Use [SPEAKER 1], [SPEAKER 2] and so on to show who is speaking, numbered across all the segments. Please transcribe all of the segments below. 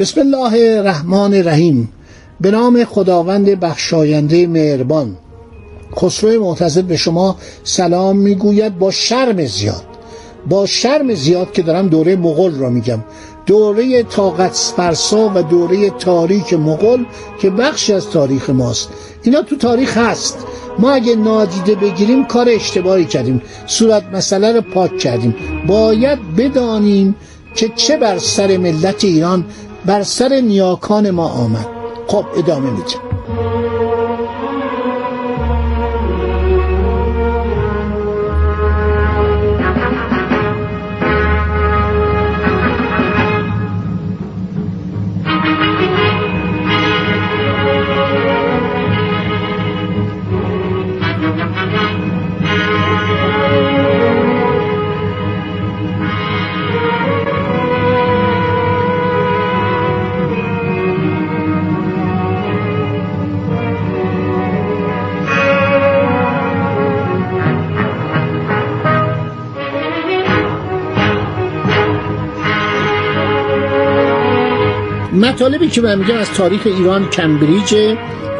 [SPEAKER 1] بسم الله الرحمن الرحیم. به نام خداوند بخشاینده مهربان. خسرو معتزد به شما سلام می‌گوید با شرم زیاد. با شرم زیاد که دارم دوره مغول را میگم. دوره طاقت فرسا و دوره تاریک مغول که بخشی از تاریخ ماست. اینا تو تاریخ هست. ما اگه نادیده بگیریم کار اشتباهی کردیم. صورت مسئله رو پاک کردیم. باید بدانیم که چه بر سر ملت ایران بر سر نیاکان ما آمد. خب ادامه میدیم. مطالبی که من میگم از تاریخ ایران کمبریج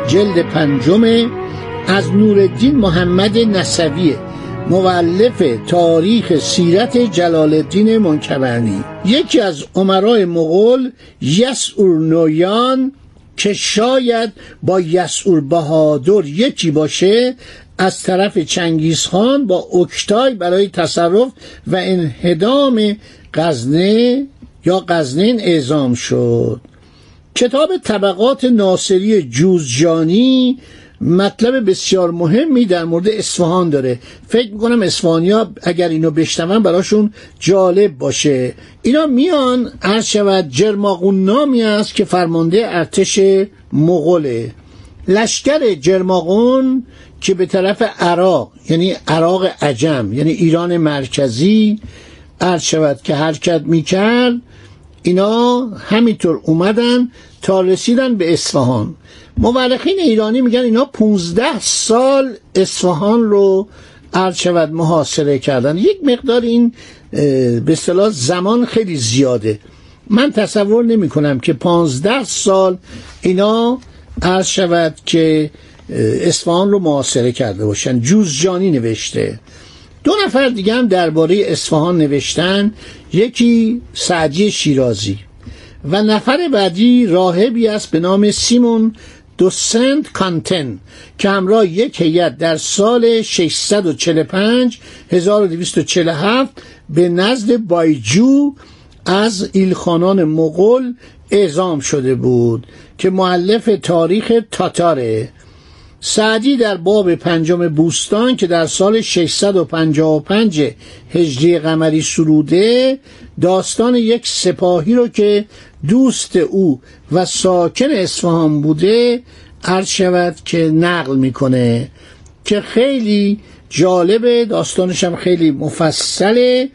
[SPEAKER 1] جلد پنجم از نورالدین محمد نصویه مولف تاریخ سیرت جلال الدین منکبرنی یکی از عمرای مغول یسعور نویان که شاید با یسعور بهادر یکی باشه از طرف چنگیز خان با اکتای برای تصرف و انهدام غزنه یا غزنین اعزام شد. کتاب طبقات ناصری جوزجانی مطلب بسیار مهمی در مورد اصفهان داره. فکر می‌کنم اسفانیا اگر اینو بشنون براشون جالب باشه. اینا میان عرض شود جرماغون نامی است که فرمانده ارتش مغوله. لشکر جرماغون که به طرف عراق یعنی عراق عجم یعنی ایران مرکزی عرض شود که حرکت می‌کرد اینا همینطور اومدن تا رسیدن به اصفهان. مورخین ایرانی میگن اینا 15 سال اصفهان رو عرض شود محاصره کردن. یک مقدار این به اصطلاح زمان خیلی زیاده. من تصور نمی کنم که 15 سال اینا عرض شود که اصفهان رو محاصره کرده باشن. جوزجانی نوشته. دو نفر دیگه هم درباره اصفهان نوشتن. یکی سعدی شیرازی و نفر بعدی راهبی است به نام سیمون دو سنت کانتن که همراه یک هیئت در سال 645 1247 به نزد بایجو از ایلخانان مغول اعزام شده بود که معلف تاریخ تاتاره. سعدی در باب پنجم بوستان که در سال 655 هجری قمری سروده داستان یک سپاهی رو که دوست او و ساکن اصفهان بوده عرض شود که نقل می‌کنه که خیلی جالبه داستانش هم خیلی مفصله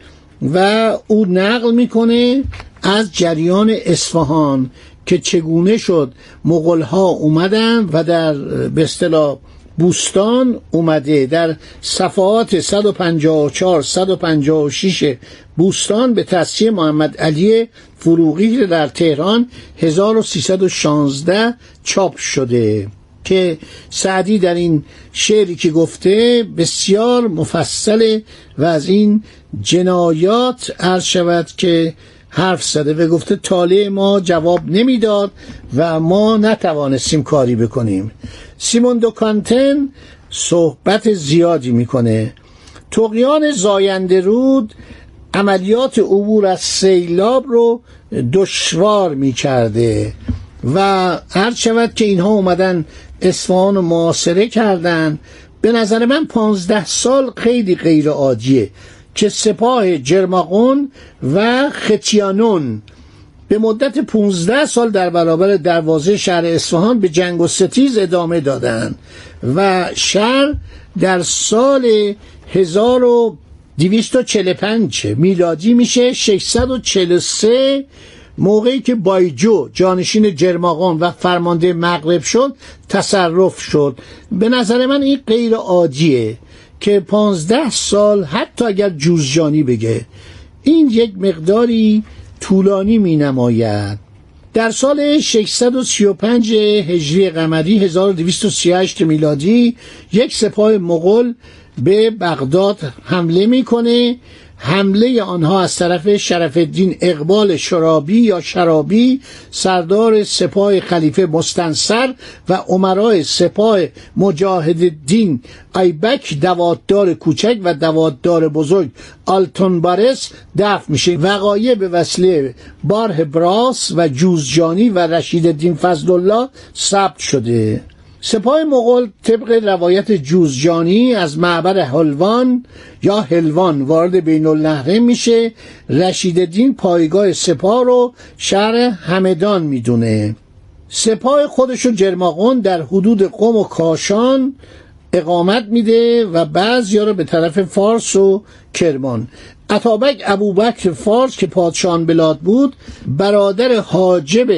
[SPEAKER 1] و او نقل می‌کنه از جریان اصفهان. که چگونه شد مغول ها اومدن و در به اصطلاح بوستان اومده. در صفحات 154 156 بوستان به تصحیح محمد علی فروغی در تهران 1316 چاپ شده. که سعدی در این شعری که گفته بسیار مفصله و از این جنایات عرض شود که حرف زده و گفته طالع ما جواب نمی‌داد و ما نتوانستیم کاری بکنیم. سیمون دو کانتن صحبت زیادی می‌کنه. تقیان زاینده رود عملیات عبور از سیلاب رو دشوار می‌کرده و هر شود که اینها اومدن اصفهان رو معاصره کردن به نظر من پانزده سال خیلی غیر عادیه. که سپاه جرماقون و ختیانون به مدت 15 سال در برابر دروازه شهر اصفهان به جنگ و ستیز ادامه دادند و شهر در سال 1245 میلادی میشه 643 موقعی که بایجو جانشین جرماغان و فرمانده مغرب شد تصرف شد. به نظر من این غیر عادیه. که پانزده سال حتی اگر جوزجانی بگه این یک مقداری طولانی می نماید در سال 635 هجری قمری 1238 میلادی یک سپاه مغول به بغداد حمله می‌کنه حمله آنها از طرف شرف الدین اقبال شرابی یا شرابی سردار سپاه خلیفه مستنصر و عمرای سپاه مجاهد الدین ایبک دواددار کوچک و دواددار بزرگ آلتون بارس دفع میشه. وقایع به وسیله بارح براس و جوزجانی و رشید الدین فضل الله ثبت شده. سپاه مغول طبق روایت جوزجانی از معبر حلوان یا هلوان وارد بین النهرین میشه. رشید دین پایگاه سپاه رو شهر همدان می‌دونه. سپاه خودشو جرماغون در حدود قم و کاشان اقامت میده و بعضی رو به طرف فارس و کرمان. عطابک ابوبکر فارس که پادشان بلاد بود برادر حاجب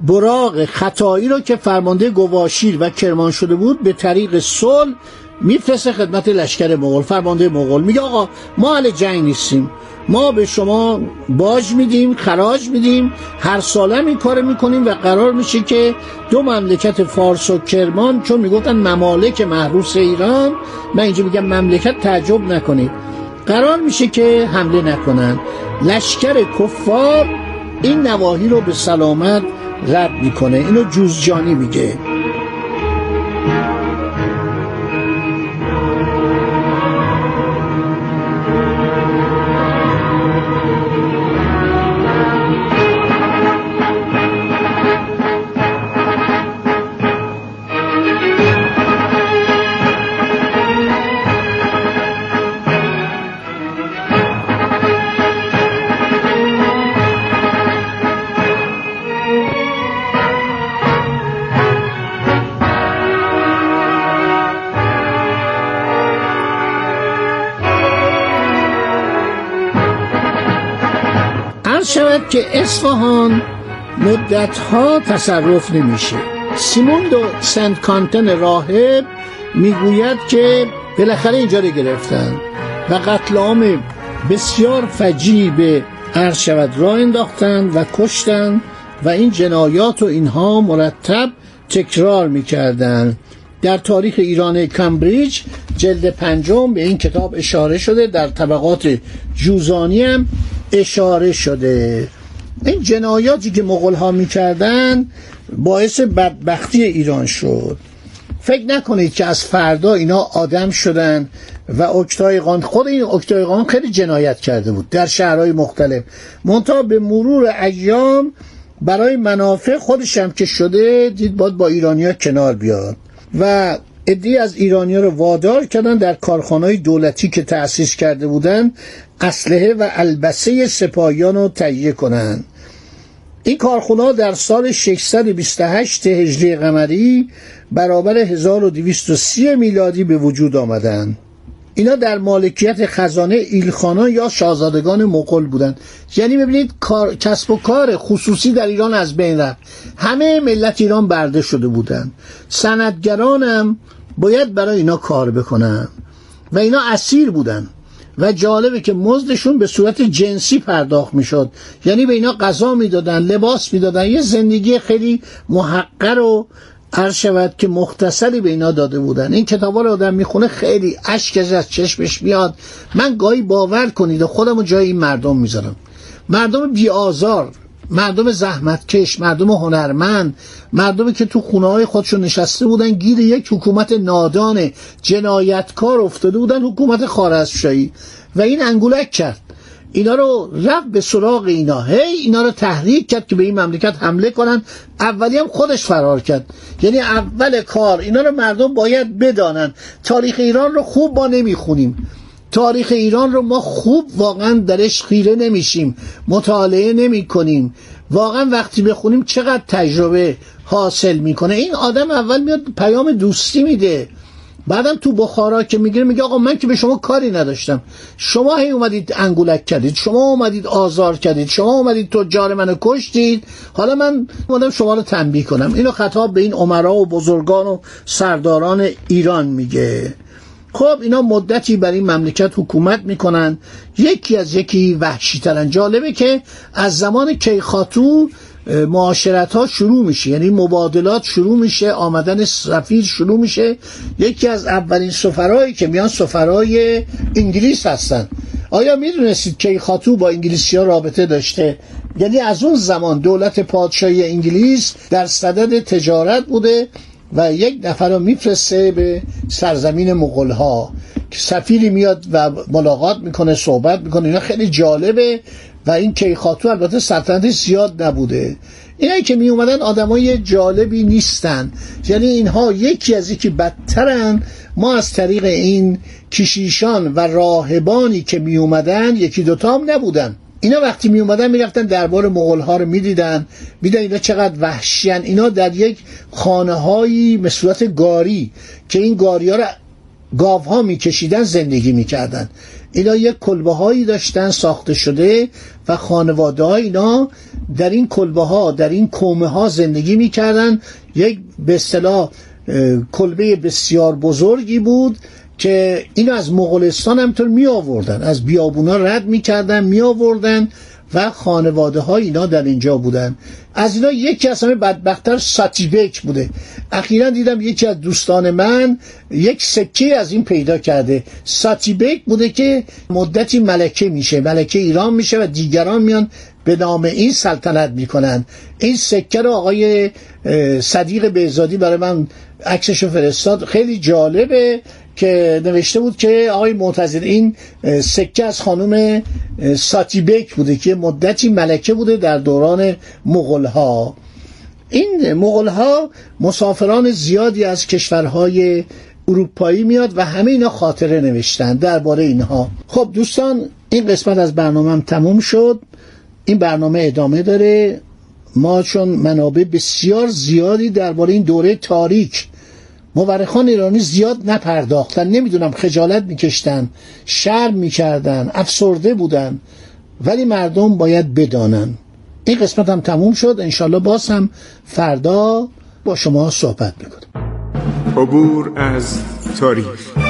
[SPEAKER 1] براغ خطایی رو که فرمانده گواشیر و کرمان شده بود به طریق صلح میفرسته خدمت لشکر مغول. فرمانده مغول میگه آقا ما اهل جنگ نیستیم. ما به شما باج میدیم خراج میدیم. هر ساله این کار می‌کنیم و قرار میشه که دو مملکت فارس و کرمان چون می‌گفتن ممالک محروس ایران من اینجا میگم مملکت تعجب نکنید. قرار میشه که حمله نکنن. لشکر کفار این نواحی رو به سلامت رد می‌کنه. اینو جوزجانی میگه. شود که اصفهان مدتها تصرف نمیشه. سیمون دو سنت کانتن راهب می‌گوید که بالاخره اینجا رو گرفتن و قتل عام بسیار فجی به عرض شود. راه انداختن و کشتن و این جنایات و اینها مرتب تکرار می‌کردن. در تاریخ ایران کمبریج جلد پنجم به این کتاب اشاره شده در طبقات جوزانی هم اشاره شده. این جنایاتی که مغول ها می‌کردن باعث بدبختی ایران شد. فکر نکنید که از فردا اینا آدم شدن و اکتایقان خود این اکتایقان خیلی جنایت کرده بود در شهرهای مختلف. منتها به مرور ایام برای منافع خودش هم که شده دید باید با ایرانیا کنار بیاد. و ادی از ایرانیا رو وادار کردن در کارخانهای دولتی که تأسیس کرده بودن اسلحه و البسه سپاهیان رو تهیه کنند این کارخونه در سال 628 هجری قمری برابر 1230 میلادی به وجود آمدند اینا در مالکیت خزانه ایلخانان یا شاهزادگان مغول بودند. یعنی ببینید کار، کسب و کار خصوصی در ایران از بین رفت. همه ملت ایران برده شده بودند. سندگران هم باید برای اینا کار بکنن. و اینا اسیر بودن و جالبه که مزدشون به صورت جنسی پرداخت می‌شد. یعنی به اینا غذا می‌دادن لباس می‌دادن. یه زندگی خیلی محقر و عرض شود که مختصری به اینا داده بودن. این کتاب رو آدم می‌خونه خیلی اشک از چشمش میاد. من گاهی باور کنید خودم رو جای این مردم می‌ذارم. مردم بی آزار مردم زحمتکش مردم هنرمند مردمی که تو خونه های خودشون نشسته بودن گیر یک حکومت نادان جنایتکار افتاده بودن حکومت خارزمشاهی و این انگولک کرد. اینا رو رفت به سراغ اینا. هی اینا رو تحریک کرد که به این مملکت حمله کنن. اولی هم خودش فرار کرد. یعنی اول کار اینا رو مردم باید بدانن. تاریخ ایران رو خوب ما نمی‌خونیم. تاریخ ایران رو ما خوب واقعا درش خیره نمیشیم. مطالعه نمی کنیم واقعا وقتی بخونیم چقدر تجربه حاصل می‌کنه. این آدم اول میاد پیام دوستی میده. بعدم تو بخارا که می‌گیره میگه آقا من که به شما کاری نداشتم. شما هی اومدید انگولک کردید شما اومدید آزار کردید شما اومدید تجار منو کشتید. حالا من اومدم شما رو تنبیه کنم. اینو خطاب به این عمرا و بزرگان و سرداران ایران میگه. خب اینا مدتی بر این مملکت حکومت می‌کنن. یکی از یکی وحشی ترن جالبه که از زمان کیخاتو معاشرت ها شروع میشه. یعنی مبادلات شروع میشه آمدن سفیر شروع میشه. یکی از اولین سفرهایی که میان سفرهای انگلیس هستن. آیا می‌دونستید که خاتو با انگلیسی ها رابطه داشته؟ یعنی از اون زمان دولت پادشاهی انگلیس در صدد تجارت بوده و یک نفر رو میفرسته به سرزمین مغول ها که سفیری میاد و ملاقات می‌کنه صحبت می‌کنه. اینا خیلی جالبه. و این کیخاتو البته سلطنتش زیاد نبوده. اینایی که می اومدن آدمای جالبی نیستن. یعنی اینها یکی از یکی بدترن. ما از طریق این کشیشان و راهبانی که می اومدن یکی دوتا هم نبودن. اینا وقتی می اومدن می‌رفتن دربار مغول ها رو می‌دیدن. میدن اینا چقدر وحشیان اینا در یک خانه هایی گاری که این گاری ها رو گاو ها میکشیدن زندگی می‌کردن. اینا یک کلبه هایی داشتن ساخته شده و خانواده ها اینا در این کلبه ها در این کومه ها زندگی می‌کردن. یک به اصطلاح کلبه بسیار بزرگی بود که اینو از مغولستان همطور می آوردن از بیابونا رد می‌کردن می آوردن و خانواده ها اینا در اینجا بودن. از اینا یکی از همه بدبختتر ساتیبک بوده. اخیرا دیدم یکی از دوستان من یک سکه از این پیدا کرده. ساتیبک بوده که مدتی ملکه میشه. ملکه ایران میشه و دیگران میان به نام این سلطنت می‌کنن. این سکه رو آقای صدیق بهزادی برای من عکسشو فرستاد. خیلی جالبه. که نوشته بود که آقای معتزد این سکه از خانم ساتیبک بوده که مدتی ملکه بوده در دوران مغول ها این مغول ها مسافران زیادی از کشورهای اروپایی میاد و همه اینا خاطره نوشتن درباره اینها. خب دوستان این قسمت از برنامه هم تموم شد. این برنامه ادامه داره. ما چون منابع بسیار زیادی درباره این دوره تاریک مورخان ایرانی زیاد نپرداختن. نمی‌دونم خجالت میکشتن شرم می‌کردن افسرده بودن ولی مردم باید بدانن. این قسمت هم تموم شد. انشالله باز هم فردا با شما صحبت می‌کنم
[SPEAKER 2] عبور از تاریخ.